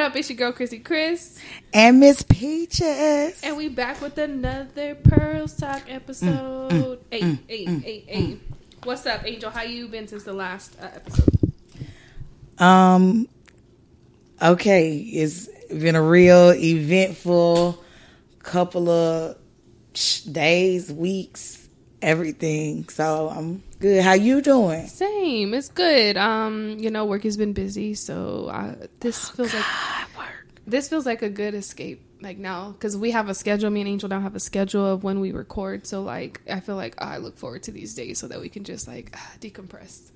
up? It's your girl Chrissy Chris. And Miss Peaches. And we back with another Pearls Talk episode. Mm, mm, eight, mm, eight, mm, eight, eight. What's up, Angel? How you been since the last uh, episode? Um okay, it's been a real eventful couple of days, weeks, everything. So I'm good. How you doing? Same. It's good. Um, you know, work has been busy, so I, this oh, feels God, like work. This feels like a good escape. Like now, because we have a schedule. Me and Angel now have a schedule of when we record. So like, I feel like oh, I look forward to these days so that we can just like decompress.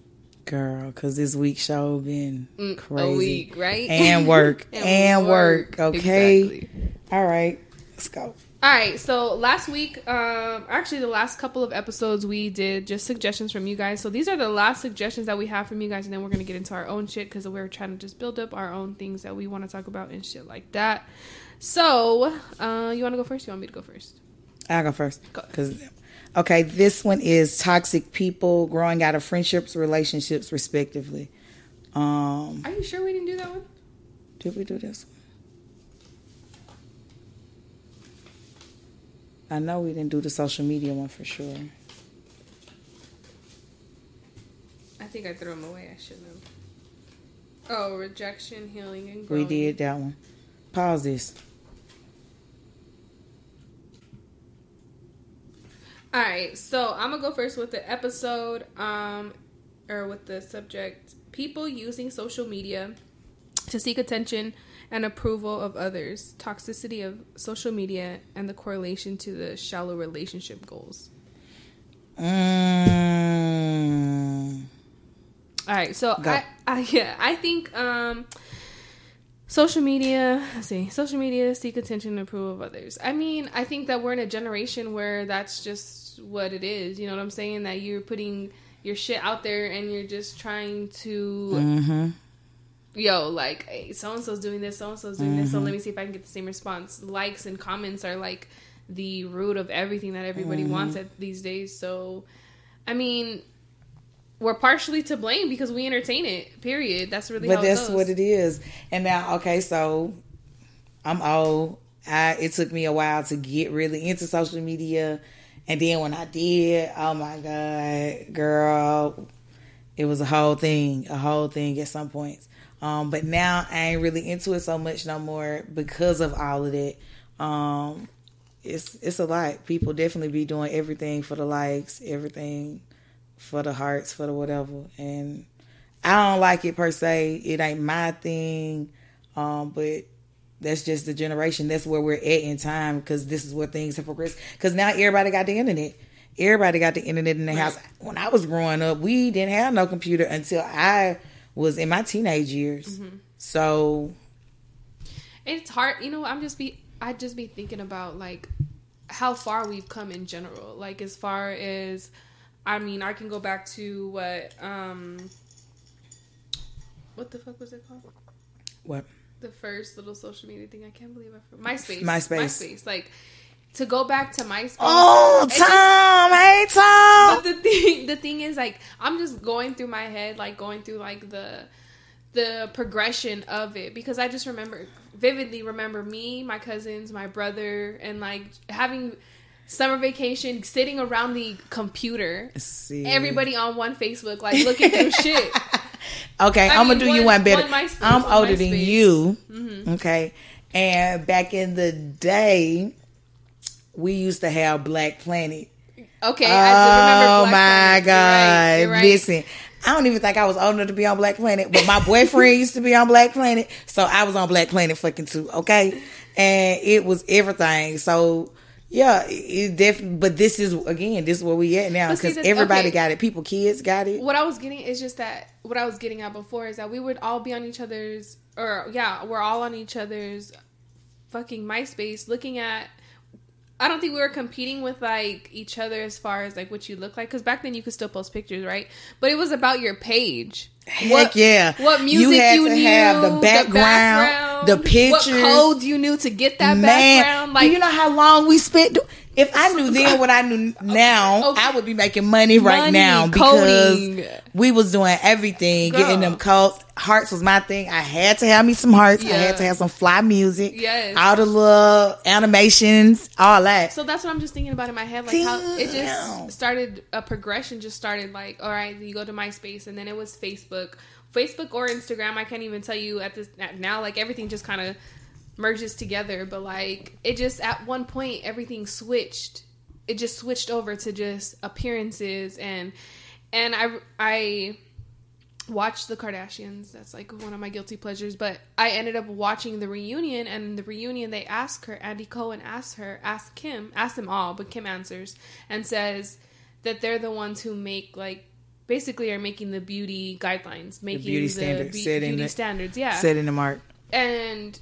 Girl, because this week show been mm, crazy. A week, right? And work. and, and work. work. Okay. Exactly. All right. Let's go. All right, so last week, um, actually the last couple of episodes, we did just suggestions from you guys. So these are the last suggestions that we have from you guys, and then we're gonna get into our own shit because we're trying to just build up our own things that we want to talk about and shit like that. So, uh, you want to go first? You want me to go first? I'll go first. Because, okay, this one is toxic people growing out of friendships, relationships, respectively. Um, Are you sure we didn't do that one? Did we do this? I know we didn't do the social media one for sure. I think I threw them away. I shouldn't have. Oh, rejection, healing, and growing. We did that one. Pause this. All right, so I'm gonna go first with the episode, um, or with the subject: people using social media to seek attention and approval of others, toxicity of social media, and the correlation to the shallow relationship goals. Mm. All right, so I, I, yeah, I think um, social media. Let's see, social media seek attention and approval of others. I mean, I think that we're in a generation where that's just what it is. You know what I'm saying? That you're putting your shit out there and you're just trying to. Mm-hmm yo, like, hey, so and so's doing this, so and so's doing mm-hmm. this, so let me see if I can get the same response. Likes and comments are like the root of everything that everybody mm-hmm. wants at these days. So, I mean, we're partially to blame because we entertain it. Period. That's really. But that's what it is. And now, okay, so I'm old. I it took me a while to get really into social media, and then when I did, oh my god, girl, it was a whole thing, a whole thing at some points. Um, but now I ain't really into it so much no more because of all of that. Um, it's it's a lot. People definitely be doing everything for the likes, everything for the hearts, for the whatever. And I don't like it per se. It ain't my thing. Um, but that's just the generation. That's where we're at in time because this is where things have progressed. Because now everybody got the internet. Everybody got the internet in the house. When I was growing up, we didn't have no computer until I was in my teenage years. Mm-hmm. So it's hard, you know. I'm just be I just be thinking about like how far we've come in general. Like as far as I mean, I can go back to what um what the fuck was it called? What? The first little social media thing. I can't believe I forgot. MySpace. MySpace. MySpace. Like to go back to MySpace. Oh, Tom, hey Tom. But the thing, the thing is, like, I'm just going through my head, like going through like the the progression of it because I just remember vividly remember me, my cousins, my brother, and like having summer vacation, sitting around the computer, See. everybody on one Facebook, like looking through shit. Okay, I am gonna do one, you one better. One I'm older than you. Mm-hmm. Okay, and back in the day we used to have Black Planet. Okay, oh my Planet. god! You're right, you're right. Listen, I don't even think I was old enough to be on Black Planet, but my boyfriend used to be on Black Planet, so I was on Black Planet fucking too. Okay, and it was everything. So yeah, it definitely. But this is again, this is where we at now because everybody okay. got it. People, kids got it. What I was getting is just that what I was getting at before is that we would all be on each other's, or yeah, we're all on each other's fucking MySpace looking at I don't think we were competing with like each other as far as like what you look like because back then you could still post pictures, right? But it was about your page. Heck what, yeah! What music you, had you to knew, have the background. the background. the pictures, what codes you knew to get that man, background. Like, you know how long we spent. If I knew then what I knew now, okay. I would be making money right money, now because coding. we was doing everything, Girl. getting them codes. Hearts was my thing. I had to have me some hearts. Yeah. I had to have some fly music. Yes. All the little animations, all that. So that's what I'm just thinking about in my head. Like Damn. how it just started a progression just started like, all right, you go to MySpace and then it was Facebook. Facebook or Instagram, I can't even tell you at this now, like everything just kind of merges together, but like it just at one point everything switched. It just switched over to just appearances and and I I watched the Kardashians. That's like one of my guilty pleasures. But I ended up watching the reunion, and the reunion they asked her, Andy Cohen asked her, asked Kim, asked them all, but Kim answers and says that they're the ones who make like basically are making the beauty guidelines, making the beauty the standards, be- beauty the, standards, yeah, setting the mark. And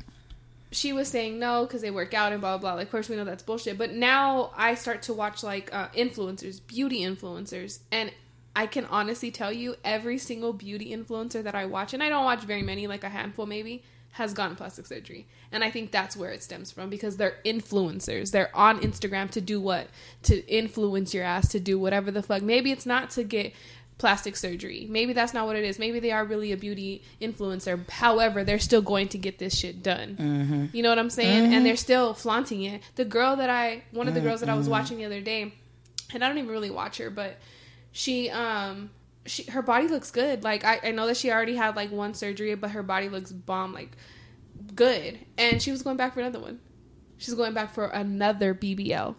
she was saying no because they work out and blah, blah blah. Like, of course, we know that's bullshit. But now I start to watch like uh, influencers, beauty influencers, and I can honestly tell you every single beauty influencer that I watch, and I don't watch very many, like a handful maybe, has gotten plastic surgery. And I think that's where it stems from because they're influencers. They're on Instagram to do what? To influence your ass to do whatever the fuck. Maybe it's not to get plastic surgery. Maybe that's not what it is. Maybe they are really a beauty influencer. However, they're still going to get this shit done. Mm-hmm. You know what I'm saying? Mm-hmm. And they're still flaunting it. The girl that I, one of the girls that I was mm-hmm. watching the other day, and I don't even really watch her, but she, um, she, her body looks good. Like I, I know that she already had like one surgery, but her body looks bomb, like good. And she was going back for another one. She's going back for another BBL.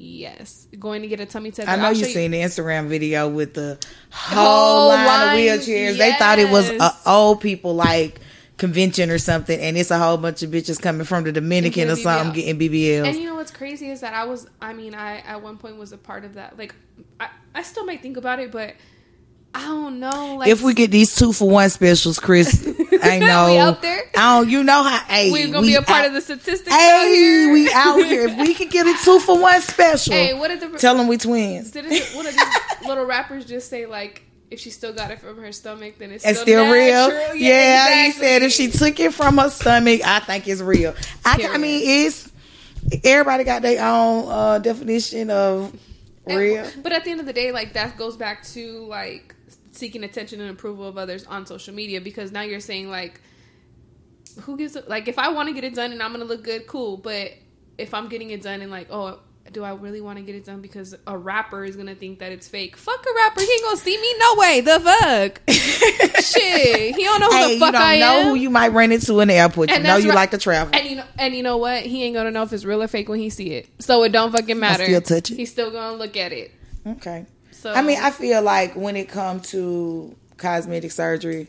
Yes, going to get a tummy tuck. I know you seen the Instagram video with the whole, line, line, of wheelchairs. Yes. They thought it was a old people like convention or something, and it's a whole bunch of bitches coming from the Dominican or something getting BBLs. And you know what's crazy is that I was, I mean, I at one point was a part of that. Like, I, I still might think about it, but I don't know. Like, if we get these two for one specials, Chris, I know. we out there. Don't. You know how? Hey, we're gonna we be a part out, of the statistics. Hey, we out here. If we can get a two for one special, hey, what did the tell them we twins? Did it, what did these little rappers just say? Like, if she still got it from her stomach, then it's, it's still, still real. Yeah, yeah exactly. he said if she took it from her stomach, I think it's real. I, I mean, it's everybody got their own uh, definition of real. And, but at the end of the day, like that goes back to like seeking attention and approval of others on social media because now you're saying like who gives a, like if I want to get it done and I'm gonna look good, cool. But if I'm getting it done and like, oh, do I really want to get it done because a rapper is gonna think that it's fake? Fuck a rapper. He ain't gonna see me no way. The fuck. Shit. He don't know who hey, the fuck I am. You don't know who you might run into in the airport. And you know you right. like to travel. And you know and you know what? He ain't gonna know if it's real or fake when he see it. So it don't fucking matter. I still touch it. He's still gonna look at it. Okay. So I mean, I feel like when it comes to cosmetic surgery,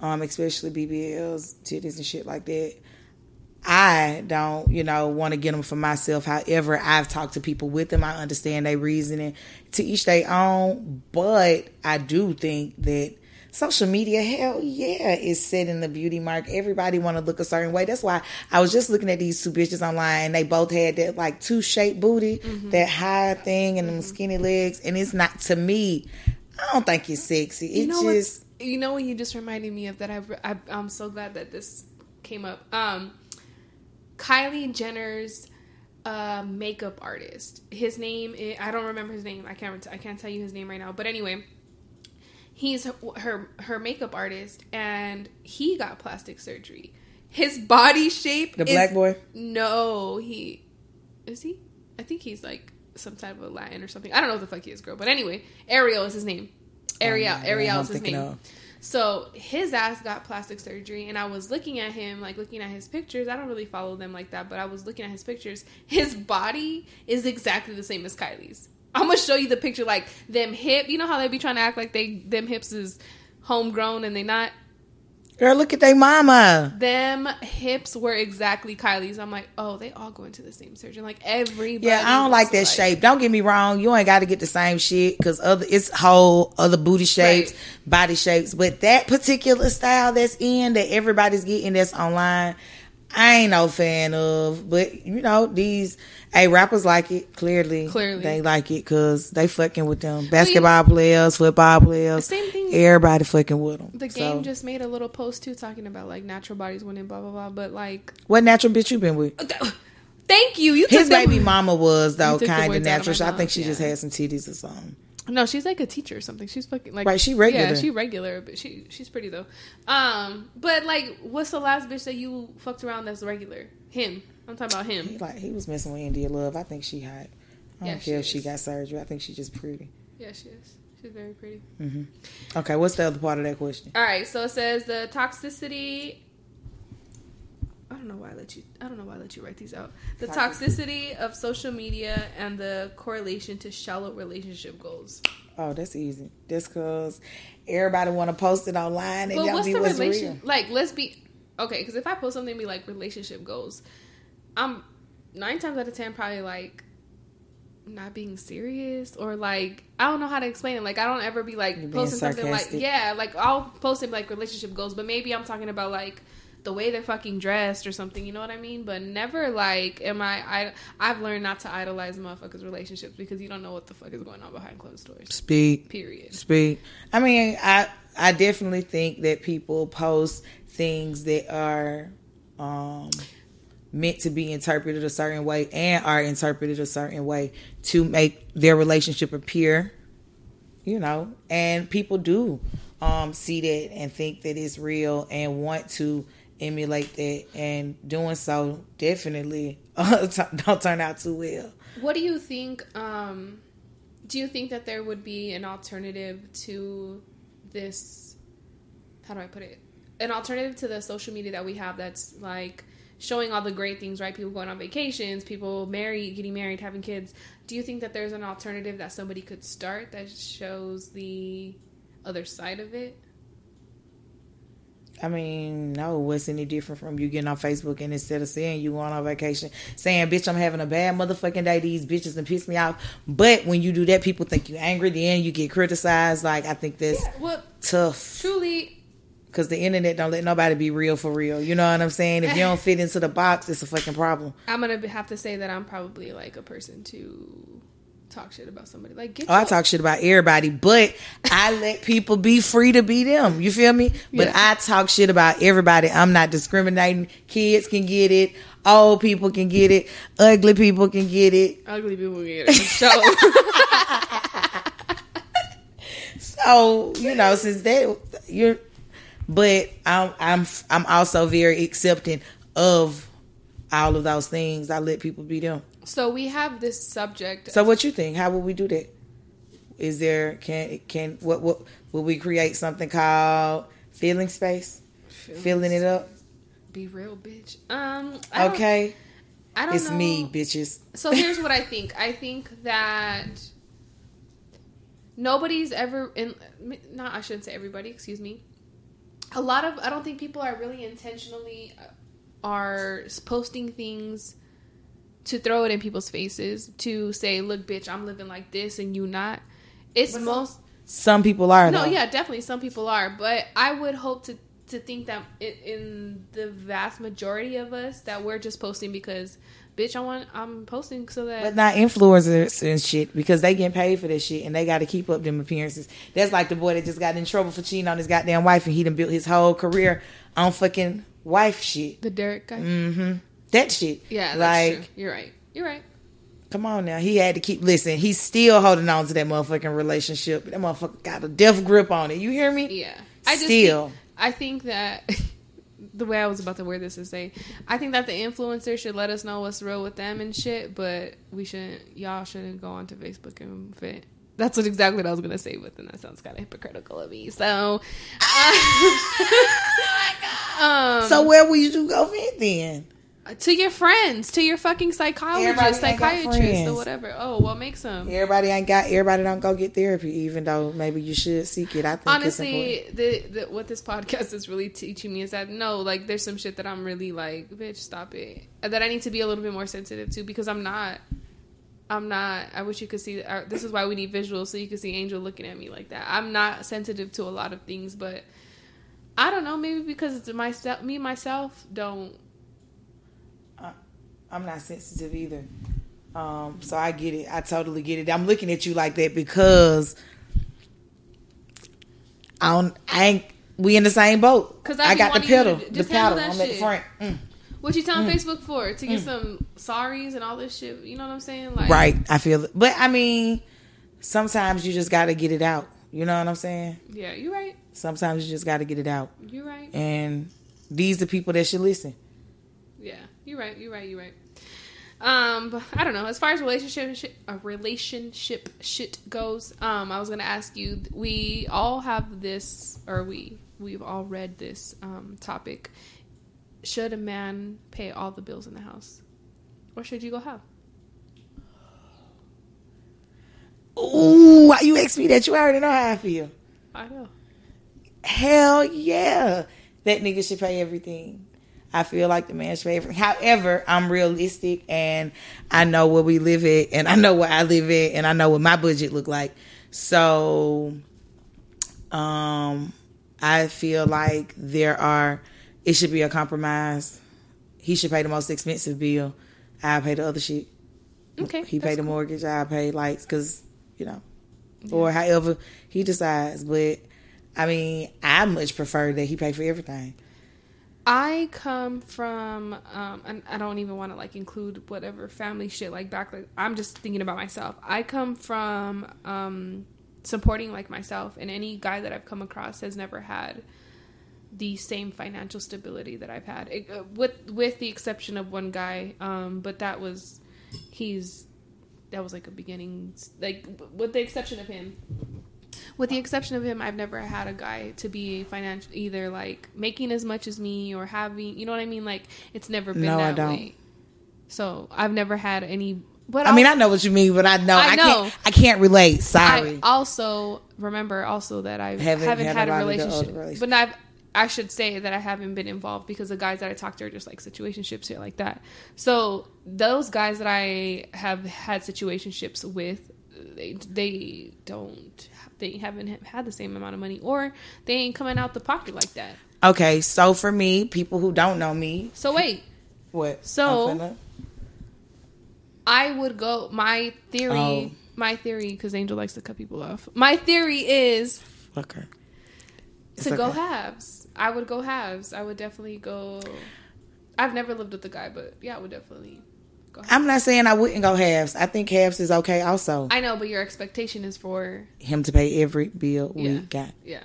um, especially BBLs, titties, and shit like that. I don't, you know, want to get them for myself. However, I've talked to people with them. I understand their reasoning. To each their own. But I do think that social media, hell yeah, is setting the beauty mark. Everybody want to look a certain way. That's why I was just looking at these two bitches online. They both had that like two shaped booty, mm-hmm. that high thing, and them skinny legs. And it's not to me. I don't think it's sexy. It you know just you know what you just reminded me of that. I, I I'm so glad that this came up. Um, Kylie Jenner's uh, makeup artist. His name is, I don't remember his name. I can't I can't tell you his name right now. But anyway, he's her, her her makeup artist, and he got plastic surgery. His body shape. The is, black boy. No, he is he. I think he's like some type of Latin or something. I don't know what the fuck he is, girl. But anyway, Ariel is his name. Ariel. Oh, Ariel is his name. Of. So his ass got plastic surgery, and I was looking at him, like looking at his pictures. I don't really follow them like that, but I was looking at his pictures. His body is exactly the same as Kylie's. I'm gonna show you the picture, like them hip. You know how they be trying to act like they them hips is homegrown and they not. Girl, look at their mama. Them hips were exactly Kylie's. I'm like, oh, they all go into the same surgeon. Like everybody. Yeah, I don't like that like, shape. Don't get me wrong. You ain't got to get the same shit because other it's whole other booty shapes, right. body shapes. But that particular style that's in that everybody's getting that's online, I ain't no fan of, but you know these. Hey, rappers like it. Clearly, clearly they like it because they fucking with them. Basketball players, football players, same thing. Everybody fucking with them. The game so. just made a little post too, talking about like natural bodies winning, blah blah blah. But like, what natural bitch you been with? Uh, thank you. You his baby mama was though kind of natural. I think she yeah. just had some titties or something. No, she's like a teacher or something. She's fucking like right. She regular. Yeah, she regular, but she she's pretty though. Um, but like, what's the last bitch that you fucked around that's regular? Him. I'm talking about him. He, like he was messing with India Love. I think she hot. I don't yeah, care if she got surgery. I think she's just pretty. Yeah, she is. She's very pretty. Mm-hmm. Okay, what's the other part of that question? All right, so it says the toxicity I don't know why I let you. I don't know why I let you write these out. The toxicity of social media and the correlation to shallow relationship goals. Oh, that's easy. Just because everybody want to post it online and but what's the what's relation? Real. Like, let's be okay. Because if I post something, be like relationship goals, I'm nine times out of ten probably like not being serious or like I don't know how to explain it. Like I don't ever be like posting something like yeah, like I'll post it like relationship goals, but maybe I'm talking about like the way they're fucking dressed or something, you know what I mean? But never like am I I I've learned not to idolize motherfuckers' relationships because you don't know what the fuck is going on behind closed doors. Speak. Period. Speak. I mean, I I definitely think that people post things that are um meant to be interpreted a certain way and are interpreted a certain way to make their relationship appear you know and people do um see that and think that it's real and want to emulate that, and doing so definitely don't turn out too well. What do you think? Um, do you think that there would be an alternative to this? How do I put it? An alternative to the social media that we have that's like showing all the great things, right? People going on vacations, people married, getting married, having kids. Do you think that there's an alternative that somebody could start that shows the other side of it? I mean, no, what's any different from you getting on Facebook and instead of saying you going on vacation, saying, bitch, I'm having a bad motherfucking day, these bitches and piss me off. But when you do that, people think you angry, then you get criticized. Like, I think that's yeah, well, tough. Truly. Because the internet don't let nobody be real for real. You know what I'm saying? If you don't fit into the box, it's a fucking problem. I'm going to have to say that I'm probably like a person to talk shit about somebody. Like, get oh, I talk shit about everybody, but I let people be free to be them. You feel me? But yeah. I talk shit about everybody. I'm not discriminating. Kids can get it. Old people can get it. Ugly people can get it. Ugly people can get it. So, so you know, since that you're, but I'm I'm I'm also very accepting of all of those things. I let people be them. So we have this subject. So what you think? How will we do that? Is there can can what what will we create something called feeling space? Feeling, feeling it up. Be real, bitch. Um. I okay. I don't. It's know. me, bitches. So here's what I think. I think that nobody's ever in. Not I shouldn't say everybody. Excuse me. A lot of I don't think people are really intentionally uh, are posting things to throw it in people's faces to say, "Look, bitch, I'm living like this and you not." It's but most some people are. No, though. yeah, definitely some people are, but I would hope to to think that in the vast majority of us that we're just posting because bitch I want I'm posting so that But not influencers and shit because they getting paid for this shit and they gotta keep up them appearances. That's like the boy that just got in trouble for cheating on his goddamn wife and he done built his whole career on fucking wife shit. The Derek guy. Mm-hmm that shit. Yeah, like true. you're right. You're right. Come on now, he had to keep listen. He's still holding on to that motherfucking relationship. That motherfucker got a death grip on it. You hear me? Yeah, I still. Think, I think that the way I was about to wear this is say, I think that the influencer should let us know what's real with them and shit, but we shouldn't. Y'all shouldn't go onto Facebook and fit. That's what exactly what I was gonna say, but then that sounds kind of hypocritical of me. So, uh, um, so where will you go fit then? To your friends, to your fucking psychologist, psychiatrist, or whatever. Oh, what makes them? Everybody ain't got. Everybody don't go get therapy, even though maybe you should seek it. I think honestly, the, the what this podcast is really teaching me is that no, like there's some shit that I'm really like, bitch, stop it. That I need to be a little bit more sensitive to because I'm not. I'm not. I wish you could see. Uh, this is why we need visuals so you can see Angel looking at me like that. I'm not sensitive to a lot of things, but I don't know. Maybe because it's myself, me myself don't I'm not sensitive either. Um, so I get it. I totally get it. I'm looking at you like that because I don't. I ain't. We in the same boat. Cause I, I got the pedal. The pedal. I'm at the front. Mm. What you telling mm. Facebook for? To get mm. some sorries and all this shit. You know what I'm saying? Like, right. I feel it. But I mean, sometimes you just got to get it out. You know what I'm saying? Yeah, you're right. Sometimes you just got to get it out. You're right. And these are people that should listen. Yeah, you're right. You're right. You're right. Um, but I don't know. As far as relationship a relationship shit goes, um, I was gonna ask you. We all have this, or we we've all read this um, topic. Should a man pay all the bills in the house, or should you go have? Ooh, why you ask me that? You already know how I feel. I know. Hell yeah, that nigga should pay everything. I feel like the man's favorite. However, I'm realistic and I know where we live at and I know where I live at and I know what my budget look like. So um I feel like there are it should be a compromise. He should pay the most expensive bill. I pay the other shit. Okay. He pay the cool. mortgage, I pay lights cuz you know. Yeah. Or however he decides, but I mean, I much prefer that he pay for everything. I come from, um, and I don't even want to like include whatever family shit like back. Like, I'm just thinking about myself. I come from um, supporting like myself, and any guy that I've come across has never had the same financial stability that I've had, it, uh, with with the exception of one guy. Um, but that was he's that was like a beginning, like with the exception of him with the exception of him, I've never had a guy to be financial either like making as much as me or having, you know what I mean? Like it's never been no, that way. So I've never had any. But I mean, I know what you mean, but I know I, I can't. I can't relate. Sorry. I also remember also that I haven't, haven't had, had a relationship, relationship, but I've. I should say that I haven't been involved because the guys that I talk to are just like situationships here like that. So those guys that I have had situationships with, they they don't they haven't had the same amount of money or they ain't coming out the pocket like that. Okay, so for me, people who don't know me. So wait. What? So I would go my theory oh. my theory cuz Angel likes to cut people off. My theory is okay. To okay. go halves. I would go halves. I would definitely go I've never lived with a guy, but yeah, I would definitely I'm not saying I wouldn't go halves. I think halves is okay also. I know, but your expectation is for him to pay every bill yeah. we got. Yeah.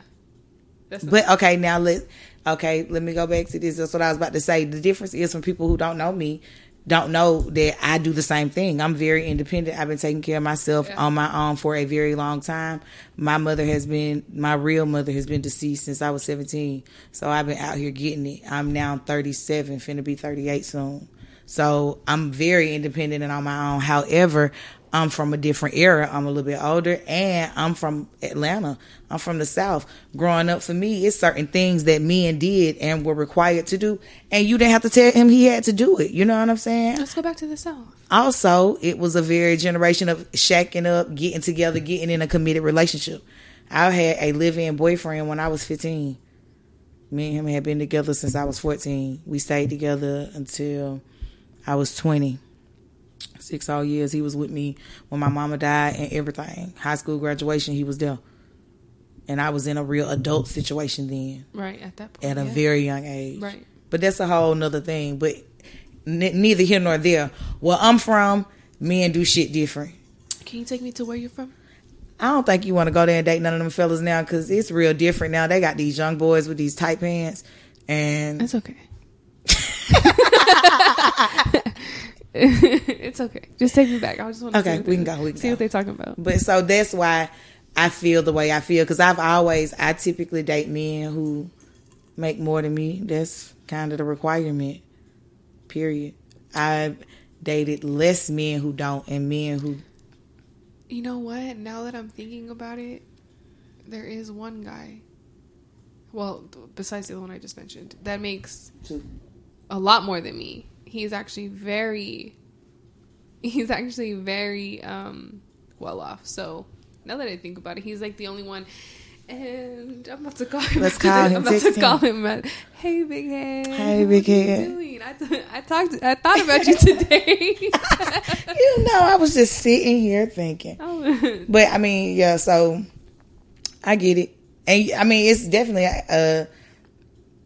That's but okay, now let okay, let me go back to this. That's what I was about to say. The difference is from people who don't know me, don't know that I do the same thing. I'm very independent. I've been taking care of myself yeah. on my own for a very long time. My mother has been, my real mother has been deceased since I was 17. So I've been out here getting it. I'm now 37, finna be 38 soon. So I'm very independent and on my own. However, I'm from a different era. I'm a little bit older and I'm from Atlanta. I'm from the South. Growing up for me, it's certain things that men did and were required to do. And you didn't have to tell him he had to do it. You know what I'm saying? Let's go back to the South. Also, it was a very generation of shacking up, getting together, getting in a committed relationship. I had a live in boyfriend when I was 15. Me and him had been together since I was 14. We stayed together until I was 20. Six all years. He was with me when my mama died and everything. High school graduation, he was there. And I was in a real adult situation then. Right, at that point. At a yeah. very young age. Right. But that's a whole nother thing. But n- neither here nor there. Where I'm from, men do shit different. Can you take me to where you're from? I don't think you want to go there and date none of them fellas now because it's real different now. They got these young boys with these tight pants, and it's okay. it's okay. Just take me back. I just want to okay. we can go. We can see go. what they're talking about. But so that's why I feel the way I feel because I've always I typically date men who make more than me. That's kind of the requirement. Period. I've dated less men who don't and men who. You know what? Now that I'm thinking about it, there is one guy. Well, besides the one I just mentioned, that makes Two a lot more than me. He's actually very he's actually very um well off. So now that I think about it, he's like the only one and I'm about to call him. Let's call him. I'm about to call him. At, hey, big head. Hey, big head. I I, I talked. I thought about you today. you know, I was just sitting here thinking. Oh. But I mean, yeah. So I get it, and I mean, it's definitely a,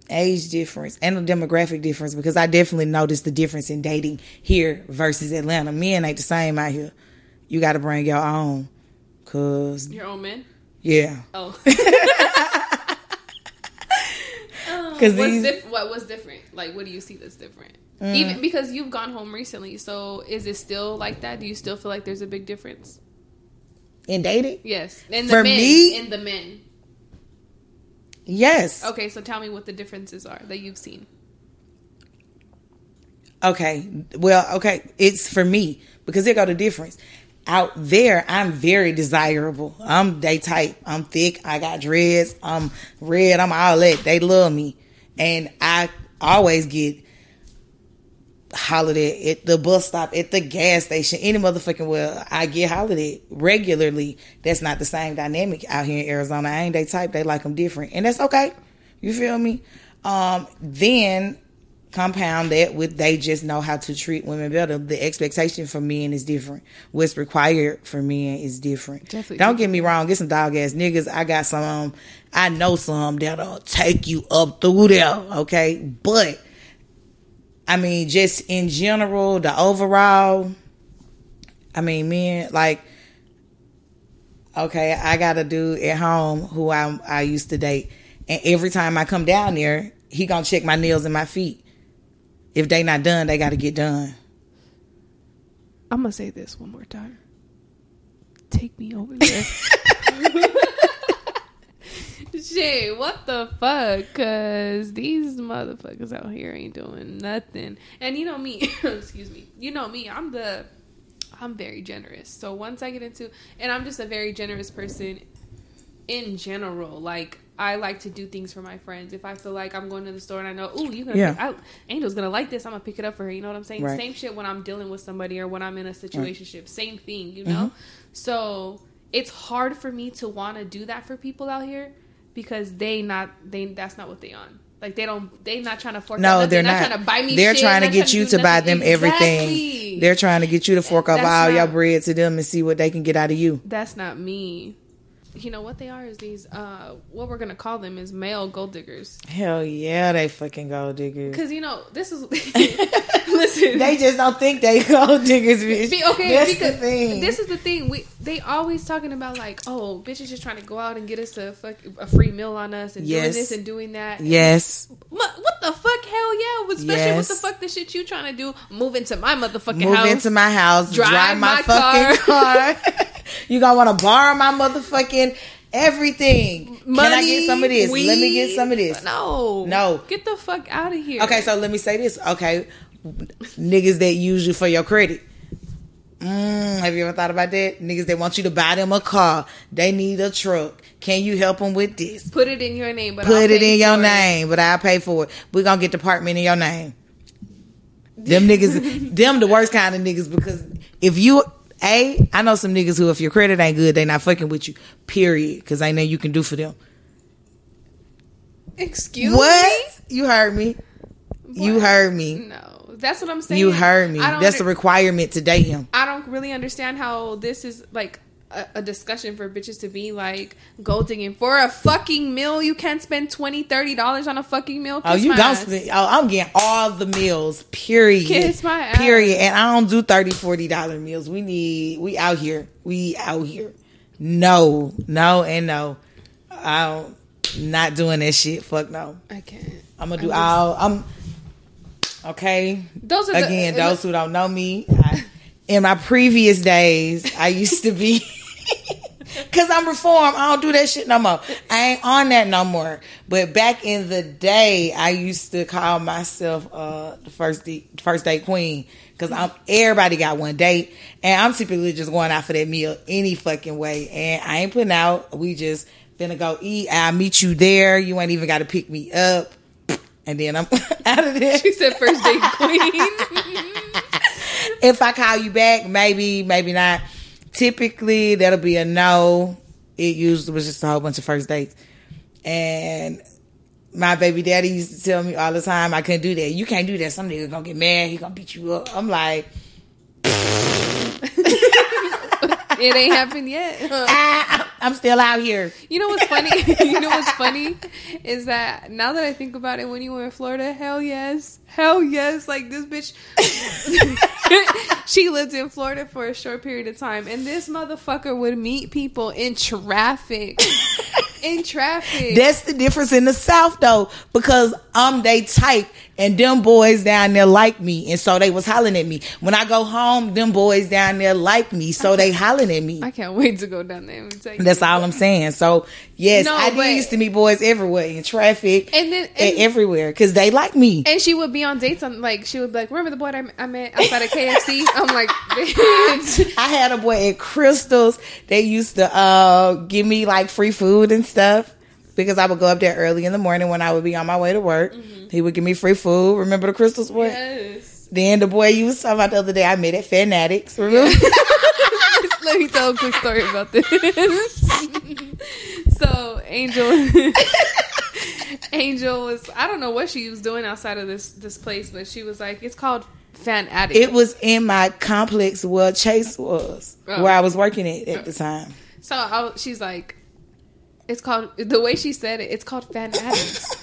age difference and a demographic difference because I definitely noticed the difference in dating here versus Atlanta. Men ain't the same out here. You got to bring your own, cause your own men. Yeah. Oh. Because what's diff- what was different? Like, what do you see that's different? Mm. Even because you've gone home recently, so is it still like that? Do you still feel like there's a big difference in dating? Yes, in the for men, me, in the men. Yes. Okay, so tell me what the differences are that you've seen. Okay, well, okay, it's for me because they got a difference out there, I'm very desirable. I'm they type. I'm thick. I got dreads. I'm red. I'm all that. They love me, and I always get hollered at at the bus stop, at the gas station, any motherfucking well. I get hollered at regularly. That's not the same dynamic out here in Arizona. I ain't they type. They like them different, and that's okay. You feel me? Um, then compound that with they just know how to treat women better. The expectation for men is different. What's required for men is different. Definitely. Don't get me wrong, get some dog ass niggas. I got some I know some that'll take you up through there, okay? But I mean just in general, the overall I mean men like okay, I got a dude at home who I I used to date and every time I come down there, he gonna check my nails and my feet if they not done, they got to get done. I'm gonna say this one more time. Take me over there. Shit, what the fuck? Cause these motherfuckers out here ain't doing nothing. And you know me, excuse me. You know me. I'm the, I'm very generous. So once I get into, and I'm just a very generous person in general. Like I like to do things for my friends. If I feel like I'm going to the store and I know, ooh, you gonna, yeah. pick, I, Angel's gonna like this, I'm gonna pick it up for her. You know what I'm saying? Right. Same shit when I'm dealing with somebody or when I'm in a situationship. Right. Same thing, you know. Mm-hmm. So it's hard for me to want to do that for people out here because they not they that's not what they on. Like they don't, they not trying to fork. No, they're, they're not. not. trying to buy me. They're shit, trying to get you to, buy them exactly. everything. They're trying to get you to fork up all not, your bread to them and see what they can get out of you. That's not me you know what they are is these uh what we're gonna call them is male gold diggers hell yeah they fucking gold diggers because you know this is listen they just don't think they gold diggers bitch. Be, okay That's because the thing. this is the thing we they always talking about like oh bitches just trying to go out and get us a fuck a free meal on us and yes. doing this and doing that yes what, what the fuck hell yeah especially yes. what the fuck the shit you trying to do move into my motherfucking move house move into my house drive, drive my, my, fucking car, car. You gonna want to borrow my motherfucking everything. Money, Can I get some of this? Weed? Let me get some of this. No, no. Get the fuck out of here. Okay, so let me say this. Okay, niggas that use you for your credit. Mm, have you ever thought about that? Niggas that want you to buy them a car, they need a truck. Can you help them with this? Put it in your name, but put I'll it in your name, but I'll pay for it. We're gonna get the apartment in your name. Them niggas, them the worst kind of niggas because if you a, I know some niggas who, if your credit ain't good, they not fucking with you. Period. Because ain't nothing you can do for them. Excuse what? me. You heard me. What? You heard me. No, that's what I'm saying. You heard me. That's under- a requirement to date him. I don't really understand how this is like a, a, discussion for bitches to be like gold digging for a fucking meal. You can't spend 20 30 dollars on a fucking meal. Oh, Kiss oh, you don't spend. Oh, I'm getting all the meals. Period. Kiss my ass. Period. And I don't do 30 40 dollar meals. We need. We out here. We out here. No, no, and no. I don't. Not doing that shit. Fuck no. I can't. I'm gonna do I'm all. I'm okay. Those are again. Uh, the, those who don't know me. I, in my previous days, I used to be Cause I'm reformed. I don't do that shit no more. I ain't on that no more. But back in the day, I used to call myself uh, the first date, first date queen. Cause I'm everybody got one date, and I'm typically just going out for that meal any fucking way. And I ain't putting out. We just finna go eat. I'll meet you there. You ain't even got to pick me up. And then I'm out of there. She said first date queen. if I call you back, maybe, maybe not. Typically, that'll be a no. It usually was just a whole bunch of first dates. And my baby daddy used to tell me all the time I couldn't do that. You can't do that. Some nigga gonna get mad. He gonna beat you up. I'm like, it ain't happened yet. ah, I'm still out here. You know what's funny? you know what's funny is that now that I think about it, when you were in Florida, hell yes, hell yes. Like this bitch, she lived in Florida for a short period of time, and this motherfucker would meet people in traffic. in traffic. That's the difference in the South though, because I'm they type and them boys down there like me, and so they was hollering at me. When I go home, them boys down there like me, so they hollering at me. I can't wait to go down there. And That's all I'm saying. So yes, no, I but, used to meet boys everywhere in traffic and then and, and everywhere because they like me. And she would be on dates on like she would be like, "Remember the boy I, I met outside of KFC?" I'm like, Bitch. I had a boy at Krystals. They used to uh, give me like free food and stuff because I would go up there early in the morning when I would be on my way to work. Mm-hmm. He would give me free food. Remember the Krystals boy? Yes. Then the boy you was talking about the other day, I met at Fanatics. Remember? Let me tell a quick story about this. so Angel Angel was I don't know what she was doing outside of this this place, but she was like, it's called Fan Addict. It was in my complex where Chase was, oh. where I was working at at the time. So I, she's like, it's called the way she said it. It's called Fanatics.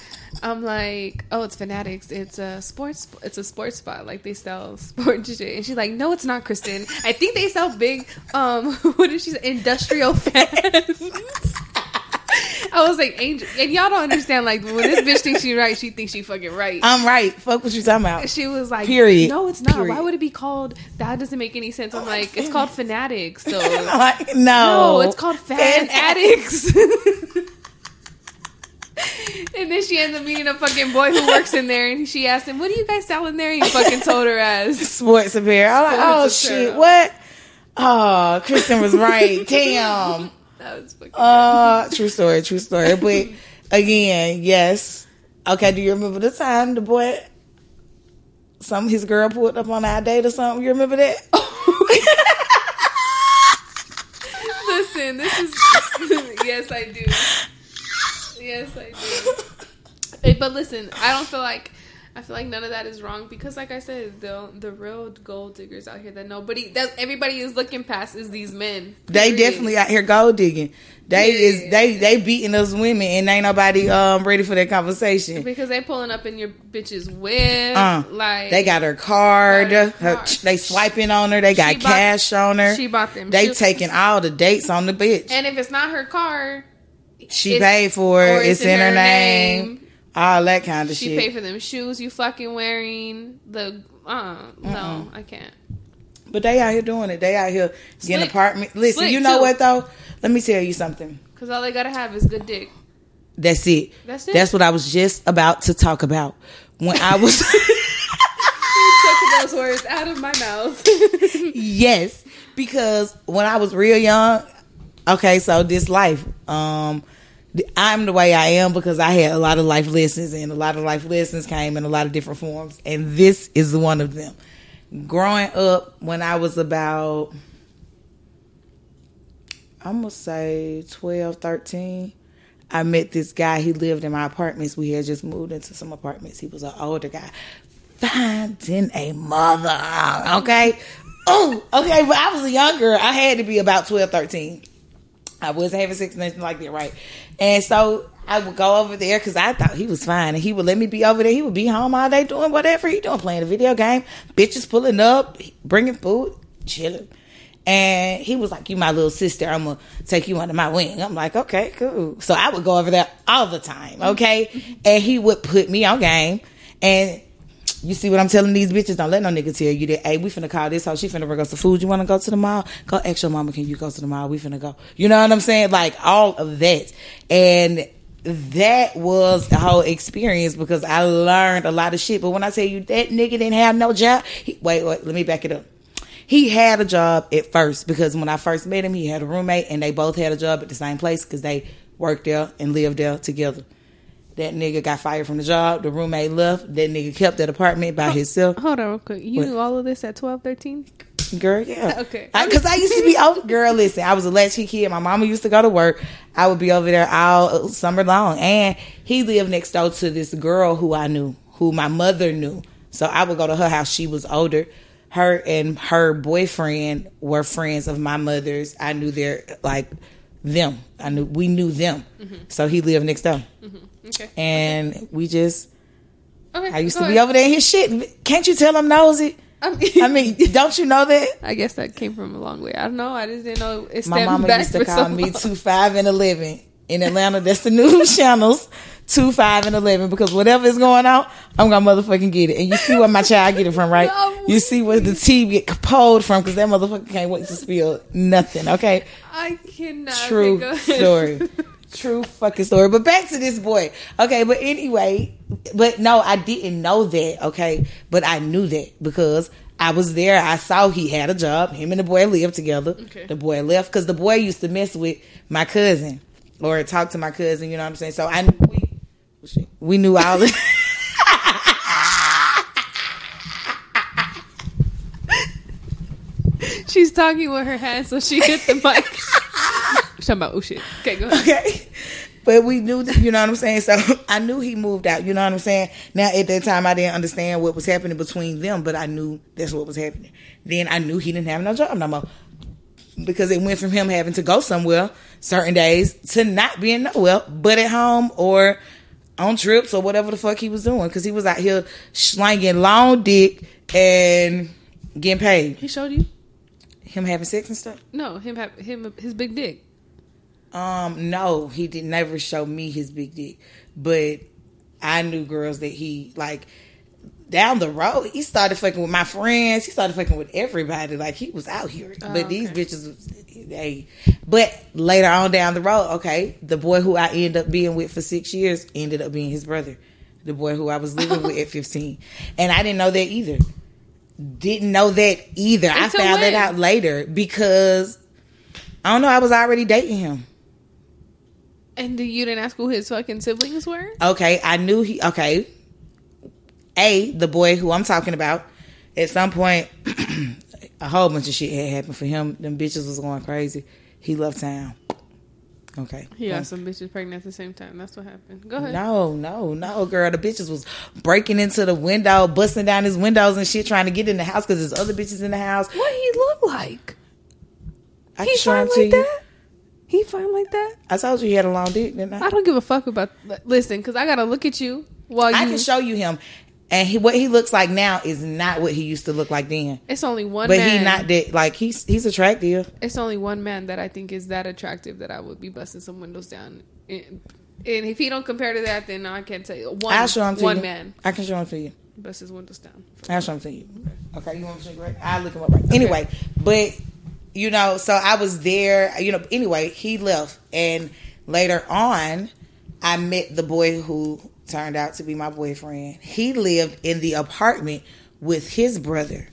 I'm like, oh, it's Fanatics. It's a sports. It's a sports spot. Like they sell sports shit. And she's like, no, it's not, Kristen. I think they sell big. Um, what did she say? Industrial fans. I was like, Angel, and y'all don't understand. Like when this bitch thinks she right, she thinks she fucking right. I'm right. Fuck what you talking about. She was like, period. No, it's not. Period. Why would it be called? That doesn't make any sense. I'm oh, like, it's called fanatics. So like, no, no, it's called fan, addicts. and then she ends up meeting a fucking boy who works in there, and she asked him, "What do you guys sell in there?" And he fucking told her as sports apparel. Sports like, oh shit, what? Oh, Kristen was right. Damn. That was fucking. Uh, true story, true story. But again, yes. Okay, do you remember the time the boy, some his girl pulled up on our date or something? You remember that? Listen, this is yes, I do. Yes, I do. But listen, I don't feel like I feel like none of that is wrong because, like I said, the the real gold diggers out here that nobody that everybody is looking past is these men. They definitely out here gold digging. They yeah. is they they beating us women and ain't nobody um ready for that conversation because they pulling up in your bitch's whip. Uh, like they got her card, got her card. they swiping on her. They got she cash bought, on her. She bought them. They taking all the dates on the bitch. And if it's not her car, she paid for it. It's, it's in, her, her name. name all that kind of she shit. She paid for them shoes you fucking wearing. The uh, no, I can't. But they out here doing it. They out here getting Slick. apartment. Listen, Slick you know too. what though? Let me tell you something. Because all they gotta have is good dick. That's it. That's it. That's what I was just about to talk about when I was. you took those words out of my mouth. yes, because when I was real young, okay, so this life, um, I'm the way I am because I had a lot of life lessons, and a lot of life lessons came in a lot of different forms, and this is one of them. Growing up, when I was about, I'm gonna say 12, 13, I met this guy. He lived in my apartments. We had just moved into some apartments. He was an older guy, finding a mother. Okay, oh, okay, but I was a young girl. I had to be about 12, 13. I wasn't having sex, nothing like that, right? And so I would go over there because I thought he was fine, and he would let me be over there. He would be home all day doing whatever he doing, playing a video game, bitches pulling up, bringing food, chilling. And he was like, "You my little sister. I'm gonna take you under my wing." I'm like, "Okay, cool." So I would go over there all the time, okay? And he would put me on game, and you see what I'm telling these bitches? Don't let no nigga tell you that, hey, we finna call this house. She finna bring us some food. You wanna go to the mall? Go ask your mama, can you go to the mall? We finna go. You know what I'm saying? Like all of that. And that was the whole experience because I learned a lot of shit. But when I tell you that nigga didn't have no job, he, wait, wait, let me back it up. He had a job at first because when I first met him, he had a roommate and they both had a job at the same place because they worked there and lived there together. That nigga got fired from the job. The roommate left. That nigga kept that apartment by himself. Hold on real quick. You what? knew all of this at 12, 13? Girl, yeah. okay. Because I, I, used to be out. Girl, listen, I was a latchkey kid. My mama used to go to work. I would be over there all summer long. And he lived next door to this girl who I knew, who my mother knew. So I would go to her house. She was older. Her and her boyfriend were friends of my mother's. I knew their like them. I knew we knew them. Mm-hmm. So he lived next door. Mm-hmm. Okay. And okay. we just. Okay. I used to ahead. be over there in his shit. Can't you tell I'm nosy? Um, I mean, don't you know that? I guess that came from a long way. I don't know. I just didn't know it My mama used to call so me two five and eleven in Atlanta. That's the news channels two, five, and eleven because whatever is going on, I'm gonna motherfucking get it. And you see where my child get it from, right? You see where the tea get pulled from because that motherfucker can't wait to spill nothing. Okay, I cannot. True story. True fucking story. But back to this boy. Okay, but anyway, but no, I didn't know that. Okay, but I knew that because I was there. I saw he had a job. Him and the boy lived together. Okay. The boy left because the boy used to mess with my cousin or talk to my cousin. You know what I'm saying? So I we oh, we knew all this. She's talking with her hands, so she hit the mic. Talking about oh shit. Okay, go ahead. Okay. But we knew, that, you know what I'm saying. So I knew he moved out. You know what I'm saying. Now at that time, I didn't understand what was happening between them, but I knew that's what was happening. Then I knew he didn't have no job no more because it went from him having to go somewhere certain days to not being nowhere but at home or on trips or whatever the fuck he was doing because he was out here slanging long dick and getting paid. He showed you him having sex and stuff. No, him have him his big dick. Um, no, he did never show me his big dick, but I knew girls that he like down the road. He started fucking with my friends. He started fucking with everybody. Like he was out here, oh, but okay. these bitches hey. But later on down the road, okay, the boy who I ended up being with for six years ended up being his brother. The boy who I was living with at 15. And I didn't know that either. Didn't know that either. Until I found when? that out later because I don't know, I was already dating him. And you didn't ask who his fucking siblings were? Okay, I knew he okay. A, the boy who I'm talking about, at some point a whole bunch of shit had happened for him. Them bitches was going crazy. He left town. Okay. He got some bitches pregnant at the same time. That's what happened. Go ahead. No, no, no, girl. The bitches was breaking into the window, busting down his windows and shit, trying to get in the house because there's other bitches in the house. What he look like? I he fine like that? He fine like that? I told you he had a long dick, didn't I? I don't give a fuck about. Listen, because I gotta look at you while you. I can show you him and he, what he looks like now is not what he used to look like then. It's only one, but man. he not that like he's he's attractive. It's only one man that I think is that attractive that I would be busting some windows down. And, and if he don't compare to that, then I can't tell you. One, I'll show him to one you. man. I can show him to you. Bust his windows down. I'll show him to you. Okay, you want to right? I'll look him up right. Okay. Anyway, but you know, so I was there. You know, anyway, he left, and later on, I met the boy who turned out to be my boyfriend. He lived in the apartment with his brother.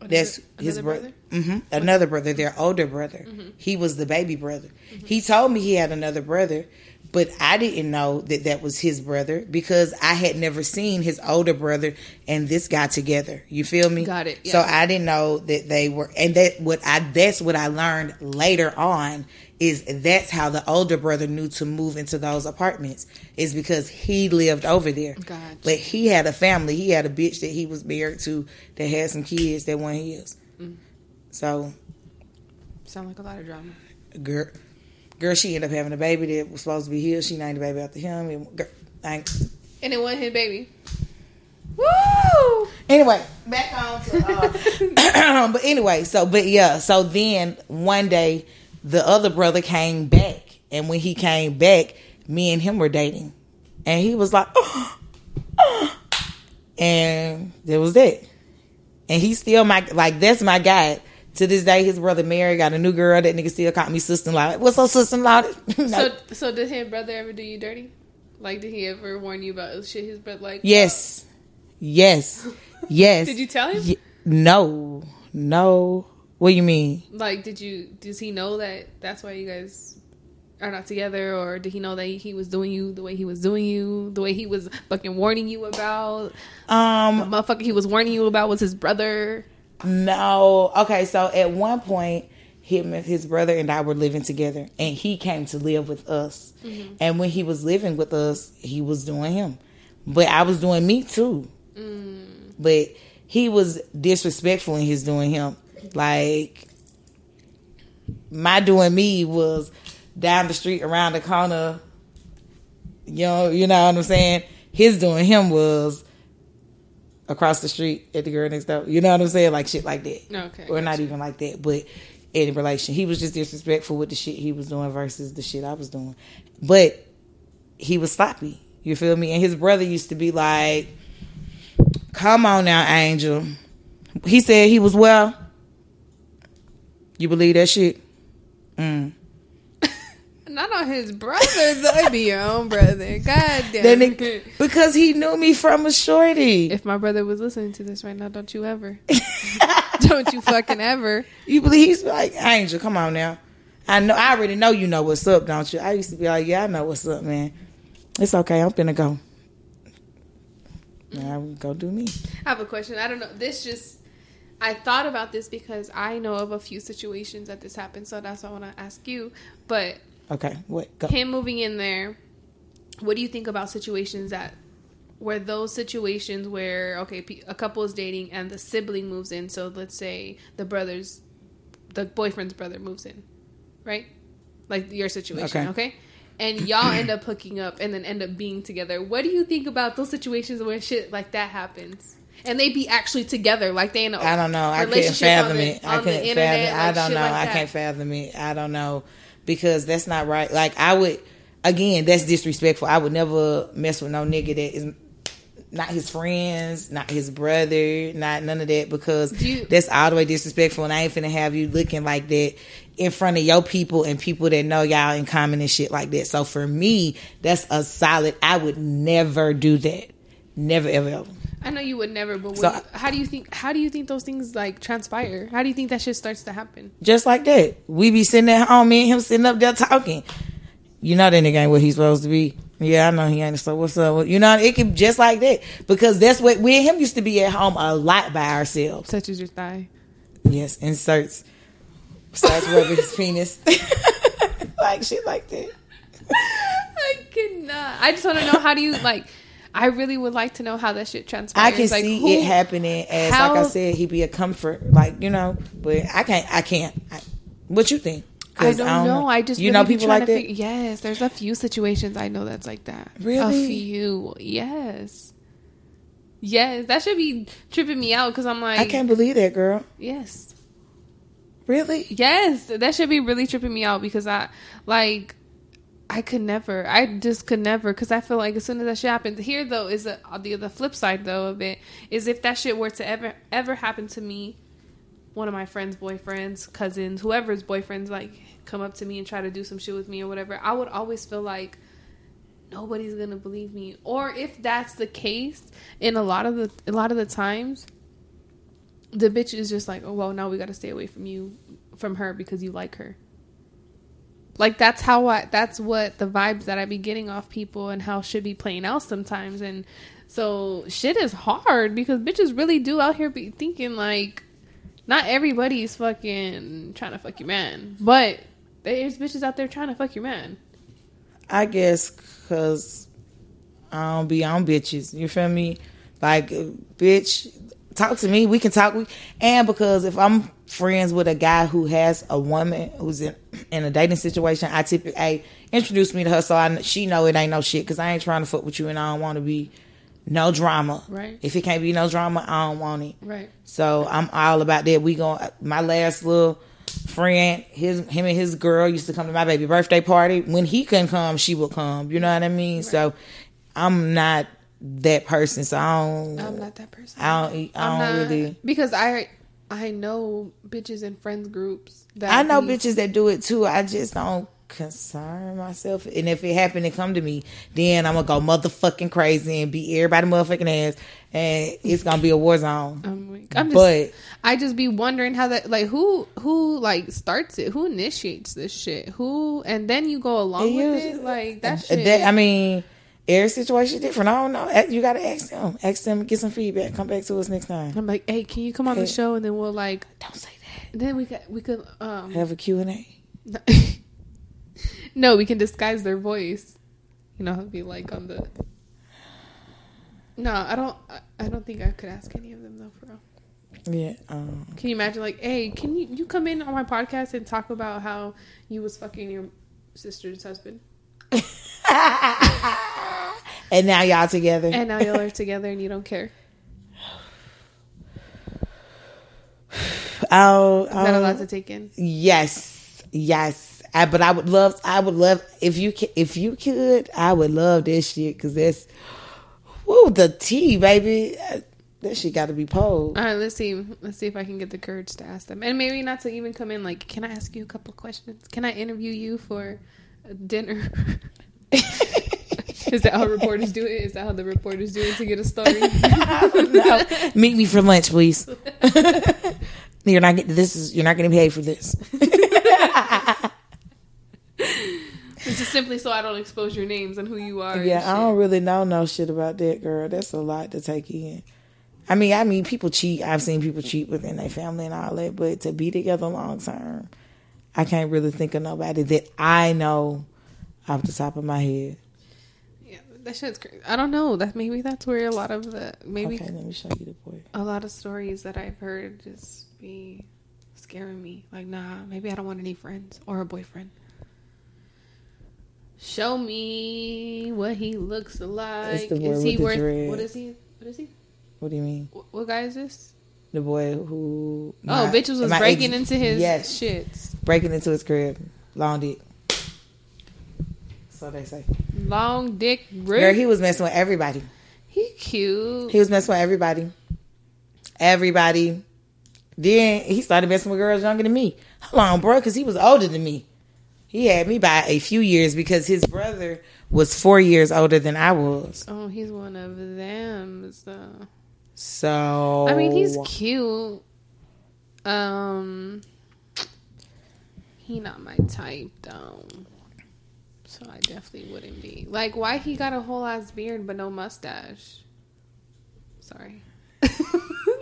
Another, That's his brother. Mm-hmm. Another brother, their older brother. Mm-hmm. He was the baby brother. Mm-hmm. He told me he had another brother, but I didn't know that that was his brother because I had never seen his older brother and this guy together. You feel me? Got it. Yeah. So I didn't know that they were, and that what I that's what I learned later on is that's how the older brother knew to move into those apartments is because he lived over there. Gotcha. But he had a family. He had a bitch that he was married to that had some kids that weren't his. Mm. So, sound like a lot of drama. Girl, girl, she ended up having a baby that was supposed to be his. She named the baby after him, and girl, I and it wasn't his baby. Woo! Anyway, back on to. Uh, but anyway, so but yeah, so then one day the other brother came back, and when he came back, me and him were dating, and he was like, oh, oh. and there was that, and he's still my like that's my guy. To this day, his brother Mary got a new girl. That nigga still caught me sister in law. What's up, sister in law? no. So, so did his brother ever do you dirty? Like, did he ever warn you about shit his brother like? Yes, yes, yes. did you tell him? no, no. What do you mean? Like, did you does he know that that's why you guys are not together, or did he know that he was doing you the way he was doing you, the way he was fucking warning you about? Um, the motherfucker he was warning you about was his brother. No. Okay, so at one point, him and his brother and I were living together, and he came to live with us. Mm-hmm. And when he was living with us, he was doing him, but I was doing me too. Mm. But he was disrespectful in his doing him. Like my doing me was down the street around the corner. You know, you know what I'm saying? His doing him was across the street at the girl next door. You know what I'm saying? Like shit like that. Okay. Or not even like that, but in relation. He was just disrespectful with the shit he was doing versus the shit I was doing. But he was sloppy. You feel me? And his brother used to be like, Come on now, Angel. He said he was well. You believe that shit? Mm. Not on his brother, though. be your own brother. God damn it. Because he knew me from a shorty. If my brother was listening to this right now, don't you ever. don't you fucking ever. You believe he's like, Angel, come on now. I know I already know you know what's up, don't you? I used to be like, Yeah, I know what's up, man. It's okay, I'm finna go. Now go do me. I have a question. I don't know. This just I thought about this because I know of a few situations that this happened, so that's why I want to ask you. But okay, what go. him moving in there? What do you think about situations that where those situations where okay, a couple is dating and the sibling moves in? So let's say the brother's, the boyfriend's brother moves in, right? Like your situation, okay? okay? And y'all end up hooking up and then end up being together. What do you think about those situations where shit like that happens? and they be actually together, like they in a I don't know. I couldn't fathom the, it. I internet, fathom. Like I don't know. Like I can't fathom it. I don't know because that's not right. Like I would, again, that's disrespectful. I would never mess with no nigga that is not his friends, not his brother, not none of that because you, that's all the way disrespectful. And I ain't finna have you looking like that in front of your people and people that know y'all in common and shit like that. So for me, that's a solid. I would never do that. Never, ever, ever. I know you would never, but so, you, how do you think? How do you think those things like transpire? How do you think that shit starts to happen? Just like that, we be sitting at home, me and him sitting up there talking. You know that nigga ain't what he's supposed to be. Yeah, I know he ain't. So what's up? You know, it could just like that because that's what we and him used to be at home a lot by ourselves. Such as your thigh. Yes, inserts. Starts rubbing his penis, like shit like that. I cannot. I just want to know how do you like I really would like to know how that shit transpires. I can like, see who, it happening as how, like I said, he'd be a comfort, like you know. But I can't. I can't. I, what you think? I don't, I don't know. know. I just you really know people like that. Figure, yes, there's a few situations I know that's like that. Really, a few. Yes, yes. That should be tripping me out because I'm like, I can't believe that, girl. Yes. Really? Yes, that should be really tripping me out because I like I could never. I just could never because I feel like as soon as that shit happens, here though is the the the flip side though of it is if that shit were to ever ever happen to me, one of my friends' boyfriends, cousins, whoever's boyfriends like come up to me and try to do some shit with me or whatever, I would always feel like nobody's gonna believe me. Or if that's the case, in a lot of the a lot of the times, the bitch is just like, oh well, now we got to stay away from you, from her because you like her. Like that's how I that's what the vibes that I be getting off people and how should be playing out sometimes and so shit is hard because bitches really do out here be thinking like not everybody's fucking trying to fuck your man, but there's bitches out there trying to fuck your man. I guess because I don't be on bitches. You feel me? Like, bitch, talk to me. We can talk. And because if I'm friends with a guy who has a woman who's in, in a dating situation, I typically I introduce me to her so I she know it ain't no shit because I ain't trying to fuck with you and I don't want to be no drama. Right. If it can't be no drama, I don't want it. Right. So I'm all about that. We going my last little friend, his him and his girl used to come to my baby birthday party. When he couldn't come, she would come. You know what I mean? Right. So I'm not that person. So I don't. I'm not that person. I don't. I don't not, really because I I know bitches in friends groups that I know bitches that do it too. I just don't concern myself. And if it happened to come to me, then I'm gonna go motherfucking crazy and beat everybody motherfucking ass, and it's gonna be a war zone. Oh I'm, I'm just, but I just be wondering how that like who who like starts it, who initiates this shit, who, and then you go along with it, like that. Shit. That, I mean Every situation different. I don't know. You got to ask them. Ask them. Get some feedback. Come back to us next time. I'm like, hey, can you come on hey. the show? And then we'll like, don't say that. then we could we could um have a Q and A. no, we can disguise their voice. You know, be like on the. No, I don't. I don't think I could ask any of them though, for real. Yeah. Um, can you imagine, like, hey, can you you come in on my podcast and talk about how you was fucking your sister's husband? and now y'all together. And now y'all are together, and you don't care. Oh, is that a lot um, to take in? Yes, yes. I, but I would love, I would love if you if you could, I would love this shit because that's, woo, the tea, baby. That shit got to be pulled. All right, let's see. Let's see if I can get the courage to ask them, and maybe not to even come in. Like, can I ask you a couple questions? Can I interview you for dinner? Is that how reporters do it? Is that how the reporters do it to get a story? no. Meet me for lunch, please. you're not getting this is you're not getting paid for this. It's just simply so I don't expose your names and who you are. Yeah, I don't really know no shit about that, girl. That's a lot to take in. I mean, I mean, people cheat. I've seen people cheat within their family and all that, but to be together long term, I can't really think of nobody that I know off the top of my head. That shit's crazy. I don't know. That maybe that's where a lot of the maybe. Okay, let me show you the boy. A lot of stories that I've heard just be scaring me. Like, nah, maybe I don't want any friends or a boyfriend. Show me what he looks like. Is he worth? Dread. What is he? What is he? What do you mean? What guy is this? The boy who. Oh, my, oh, bitches was breaking ex- into his yes, shits. Breaking into his crib. Long dick. So they say. Long dick. Rick. Girl, he was messing with everybody. He cute. He was messing with everybody. Everybody. Then he started messing with girls younger than me. How long, bro? Because he was older than me. He had me by a few years because his brother was four years older than I was. Oh, he's one of them. So. So I mean, he's cute. Um, he not my type though. So I definitely wouldn't be like why he got a whole ass beard but no mustache. Sorry.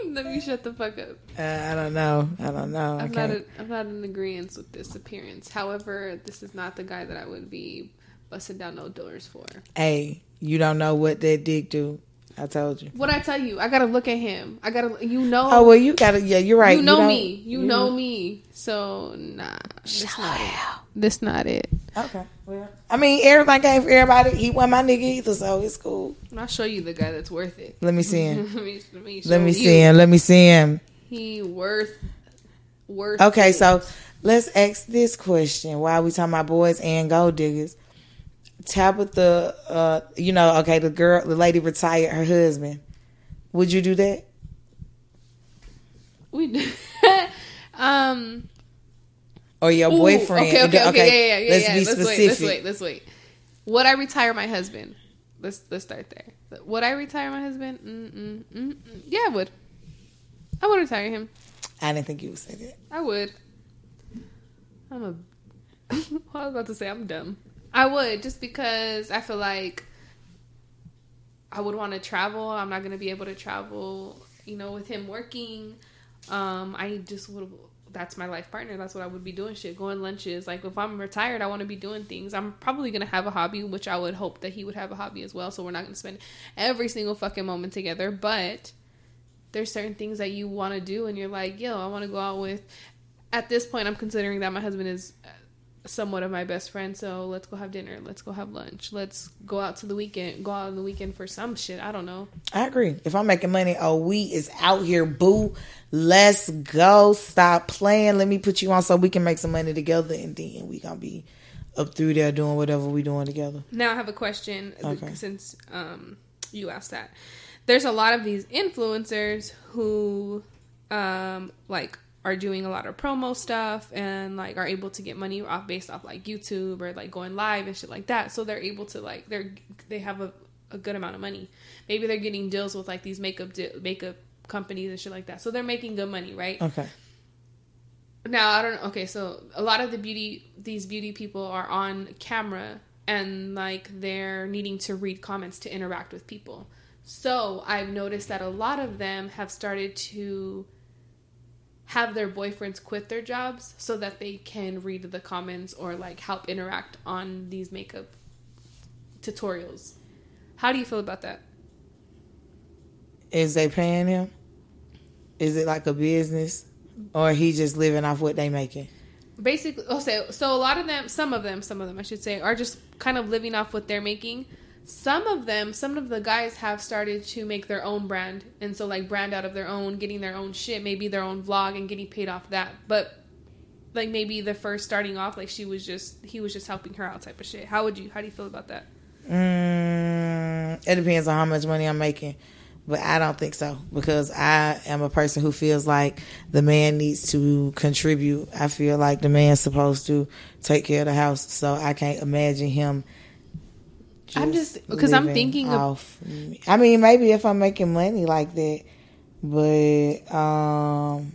Let me shut the fuck up. Uh, I don't know. I don't know. I'm not. A, I'm not in agreement with this appearance. However, this is not the guy that I would be busting down no doors for. Hey, you don't know what that dick do. I told you. What I tell you, I gotta look at him. I gotta, you know. Oh well, you gotta. Yeah, you're right. You know you me. You, you, know me. So nah, this not it. This not it. Okay. Well, I mean, everything came for everybody. He wasn't my nigga either, so it's cool. I'll show you the guy that's worth it. Let me see him. let me, let me, let me see him. Let me see him. He worth worth. Okay, it. so let's ask this question: Why are we talking about boys and gold diggers? Tabitha, uh, you know, okay, the girl, the lady retired her husband. Would you do that? We do. um. Or your Ooh, boyfriend. Okay, okay, okay, okay, yeah, yeah, yeah. Let's yeah. be let's specific. Wait, let's wait, let's wait. Would I retire my husband? Let's let's start there. Would I retire my husband? Mm-mm, mm-mm. Yeah, I would. I would retire him. I didn't think you would say that. I would. I'm a. I was about to say I'm dumb. I would just because I feel like I would want to travel. I'm not going to be able to travel, you know, with him working. Um, I just would. That's my life partner. That's what I would be doing. Shit, going lunches. Like if I'm retired, I want to be doing things. I'm probably gonna have a hobby, which I would hope that he would have a hobby as well. So we're not gonna spend every single fucking moment together. But there's certain things that you want to do, and you're like, yo, I want to go out with. At this point, I'm considering that my husband is uh, somewhat of my best friend. So let's go have dinner. Let's go have lunch. Let's go out to the weekend. Go out on the weekend for some shit. I don't know. I agree. If I'm making money, oh, we is out here, boo. Let's go. Stop playing. Let me put you on so we can make some money together, and then we gonna be up through there doing whatever we doing together. Now I have a question. Okay. Since um, you asked that, there's a lot of these influencers who um, like are doing a lot of promo stuff and like are able to get money off based off like YouTube or like going live and shit like that. So they're able to like they're they have a, a good amount of money. Maybe they're getting deals with like these makeup di- makeup companies and shit like that. So they're making good money, right? Okay. Now I don't. Okay, so a lot of the beauty these beauty people are on camera and like they're needing to read comments to interact with people. So I've noticed that a lot of them have started to have their boyfriends quit their jobs so that they can read the comments or like help interact on these makeup tutorials. How do you feel about that? Is they paying him? Is it like a business, or he just living off what they making? Basically, oh, so so a lot of them, some of them, some of them, I should say, are just kind of living off what they're making. Some of them, some of the guys have started to make their own brand, and so like brand out of their own, getting their own shit, maybe their own vlog, and getting paid off that. But like maybe the first starting off, like she was just he was just helping her out, type of shit. How would you? How do you feel about that? Mm, it depends on how much money I'm making, but I don't think so because I am a person who feels like the man needs to contribute. I feel like the man's supposed to take care of the house, so I can't imagine him. Just I'm just because I'm thinking off. Of, I mean, maybe if I'm making money like that, but um.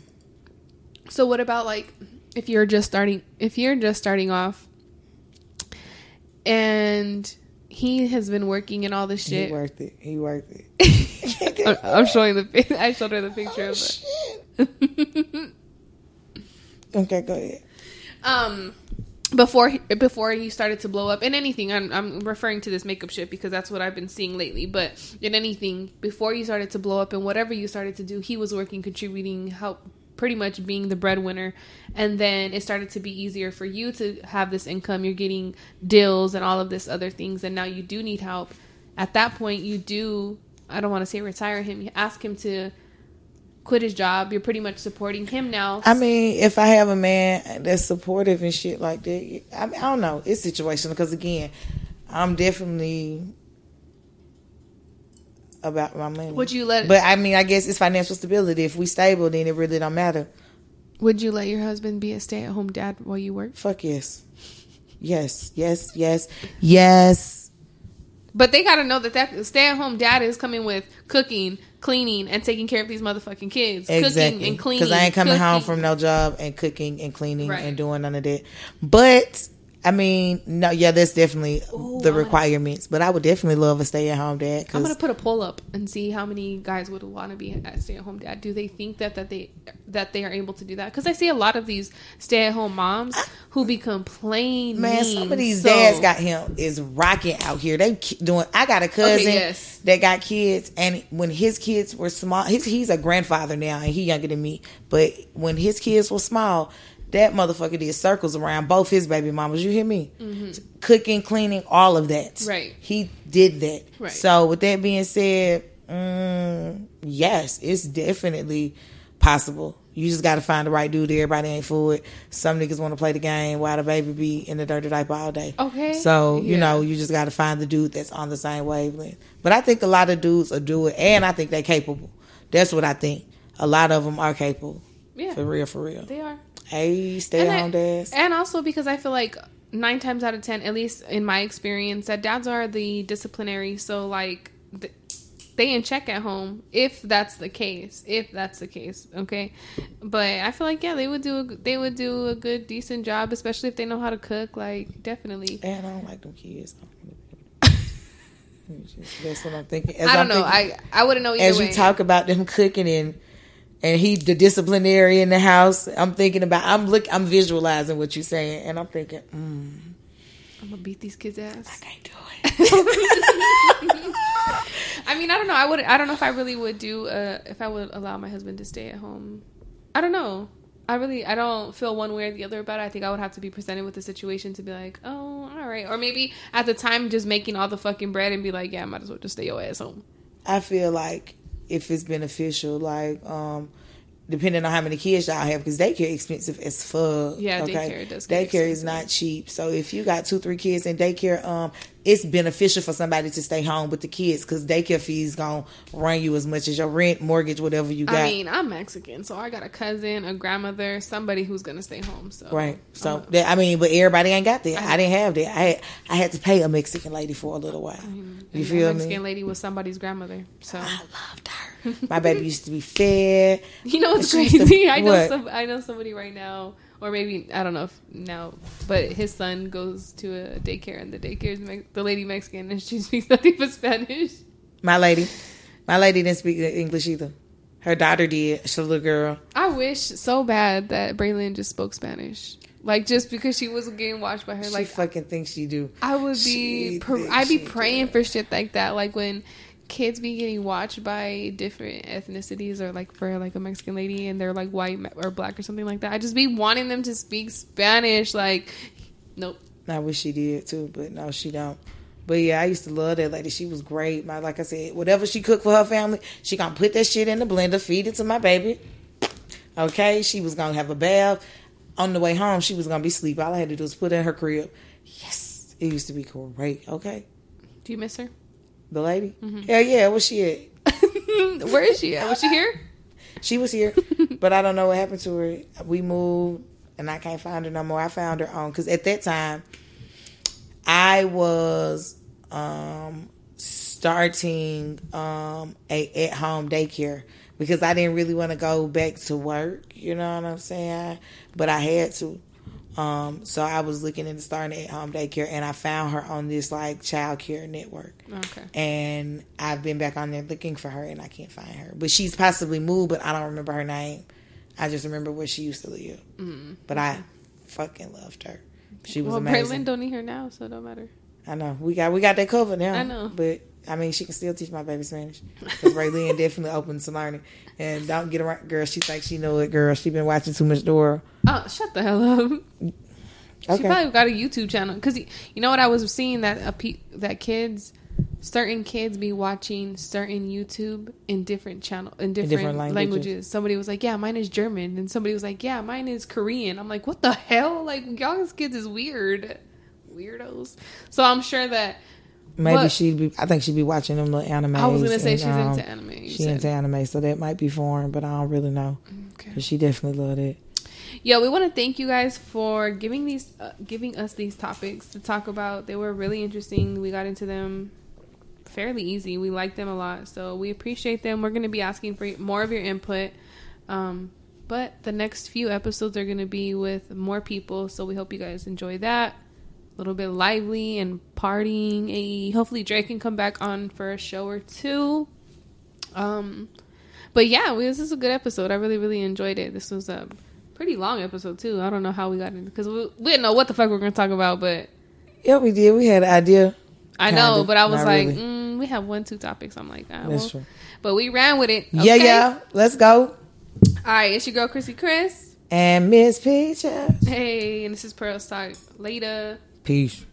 So what about like if you're just starting? If you're just starting off, and he has been working and all this shit. He worked it. He worked it. I'm showing the. I showed her the picture oh, of it. okay, go ahead. Um, before before he started to blow up. In anything, I'm I'm referring to this makeup shit because that's what I've been seeing lately. But in anything, before you started to blow up and whatever you started to do, he was working, contributing, help pretty much being the breadwinner. And then it started to be easier for you to have this income. You're getting deals and all of this other things. And now you do need help. At that point you do i don't want to say retire him you ask him to quit his job you're pretty much supporting him now i mean if i have a man that's supportive and shit like that i, mean, I don't know it's situational because again i'm definitely about my money. Would you let? But I mean, I guess it's financial stability. If we stable, then it really don't matter. Would you let your husband be a stay at home dad while you work? Fuck yes, yes, yes, yes, yes. But they got to know that that stay at home dad is coming with cooking, cleaning, and taking care of these motherfucking kids. Exactly. Cooking and cleaning. Because I ain't coming cooking. home from no job and cooking and cleaning right. and doing none of that. But I mean, no, yeah, that's definitely Ooh, the requirements. But I would definitely love a stay at home dad. I'm gonna put a poll up and see how many guys would want to be a stay at home dad. Do they think that that they that they are able to do that? Because I see a lot of these stay at home moms who be complaining. Man, some of these so, dads got him is rocking out here. They doing. I got a cousin okay, yes. that got kids, and when his kids were small, he's he's a grandfather now, and he younger than me. But when his kids were small that motherfucker did circles around both his baby mamas. You hear me? Mm-hmm. Cooking, cleaning, all of that. Right. He did that. Right. So with that being said, mm, yes, it's definitely possible. You just got to find the right dude. Everybody ain't for it. Some niggas want to play the game while the baby be in the dirty diaper all day. Okay. So you know, you just got to find the dude that's on the same wavelength. But I think a lot of dudes are do it, and I think they're capable. That's what I think. A lot of them are capable. Yeah. For real, for real. They are. Hey, stay and on dads. And also because I feel like nine times out of ten, at least in my experience, that dads are the disciplinary. So like they in check at home if that's the case. If that's the case, okay. But I feel like yeah, they would do a, they would do a good decent job, especially if they know how to cook. Like definitely. And I don't like them kids. That's what I'm thinking. As I don't I'm know. Thinking, I I wouldn't know. as way. you talk about them cooking and and he the disciplinary in the house. I'm thinking about I'm look I'm visualizing what you're saying, and I'm thinking, mm, I'm gonna beat these kids' ass. I can't do it. I mean, I don't know. I would. I don't know if I really would do. Uh, if I would allow my husband to stay at home. I don't know. I really. I don't feel one way or the other about it. I think I would have to be presented with the situation to be like, oh, all right, or maybe at the time just making all the fucking bread and be like, yeah, I might as well just stay your ass home. I feel like if it's beneficial. Like, um, depending on how many kids y'all have, because daycare expensive as fuck. Yeah, okay? daycare does. Daycare is not cheap. So if you got two, three kids in daycare, um, it's beneficial for somebody to stay home with the kids because daycare fees gonna run you as much as your rent, mortgage, whatever you got. I mean, I'm Mexican, so I got a cousin, a grandmother, somebody who's gonna stay home. So right. So uh, that, I mean, but everybody ain't got that. I, I, didn't have that. I had, I had to pay a Mexican lady for a little while. I mean, you feel Mexican me? Mexican lady was somebody's grandmother. So I loved her. My baby used to be fed. You know what's crazy? To, I know some. I know somebody right now or maybe I don't know if now, but his son goes to a daycare, and the daycare is the lady Mexican, and she speaks nothing but Spanish. My lady, my lady didn't speak English either. Her daughter did. She's a little girl. I wish so bad that Braylon just spoke Spanish. Like just because she wasn't getting watched by her, She like fucking thinks she do. I would be, pr- I'd be praying for shit like that. Like when kids be getting watched by different ethnicities, or like for like a Mexican lady and they're like white or black or something like that. I just be wanting them to speak Spanish. Like, nope. I wish she did too, but no, she don't. But yeah, I used to love that lady. She was great. My like I said, whatever she cooked for her family, she gonna put that shit in the blender, feed it to my baby. Okay, she was gonna have a bath. On the way home, she was gonna be asleep. All I had to do was put her in her crib. Yes, it used to be great. Okay, Do you miss her? The lady. Hell yeah, where she at? Where is she at? Was she here? She was here, but I don't know what happened to her. We moved, and I can't find her no more. I found her on because at that time, I was um, starting um, a at home daycare because I didn't really want to go back to work. You know what I'm saying? But I had to. Um, so I was looking into starting at home daycare, and I found her on this like child care network Okay. and I've been back on there looking for her and I can't find her. But she's possibly moved, but I don't remember her name. I just remember where she used to live. Mm. But I fucking loved her. She was Well, amazing. Braylon don't need her now, so it don't matter. I know we got we got that covered now. I know. but I mean she can still teach my baby Spanish because Raylene definitely open to learning. And don't get around, girl. She thinks she know it, girl. She been watching too much Dora. Oh, shut the hell up. She probably got a YouTube channel because you know what I was seeing that a pe- that kids, certain kids be watching certain YouTube in different channel in different, different languages. languages. Somebody was like, "Yeah, mine is German," and somebody was like, "Yeah, mine is Korean." I'm like, "What the hell? Like y'all's kids is weird, weirdos." So I'm sure that Maybe she'd be. I think she'd be watching them little anime. I was gonna say she's into um, anime. She said. into anime, so that might be foreign, but I don't really know. Okay. But she definitely loved it. Yeah, we want to thank you guys for giving these, uh, giving us these topics to talk about. They were really interesting. We got into them fairly easy. We like them a lot, so we appreciate them. We're going to be asking for more of your input. Um, but the next few episodes are going to be with more people, so we hope you guys enjoy that. A little bit lively and partying. Ayy. Hopefully, Drake can come back on for a show or two. Um, but yeah, we, this is a good episode. I really, really enjoyed it. This was a pretty long episode too. I don't know how we got in because we, we didn't know what the fuck we are going to talk about, but Yeah, we did. We had an idea. I know. But I was like, really. mm, we have one, two topics. I'm like, ah, well. But we ran with it. Yeah, Okay? yeah. Let's go. All right, it's your girl Chrissy Chris. And Miss Peaches. Hey, and this is Pearl Talk. Later. Peace.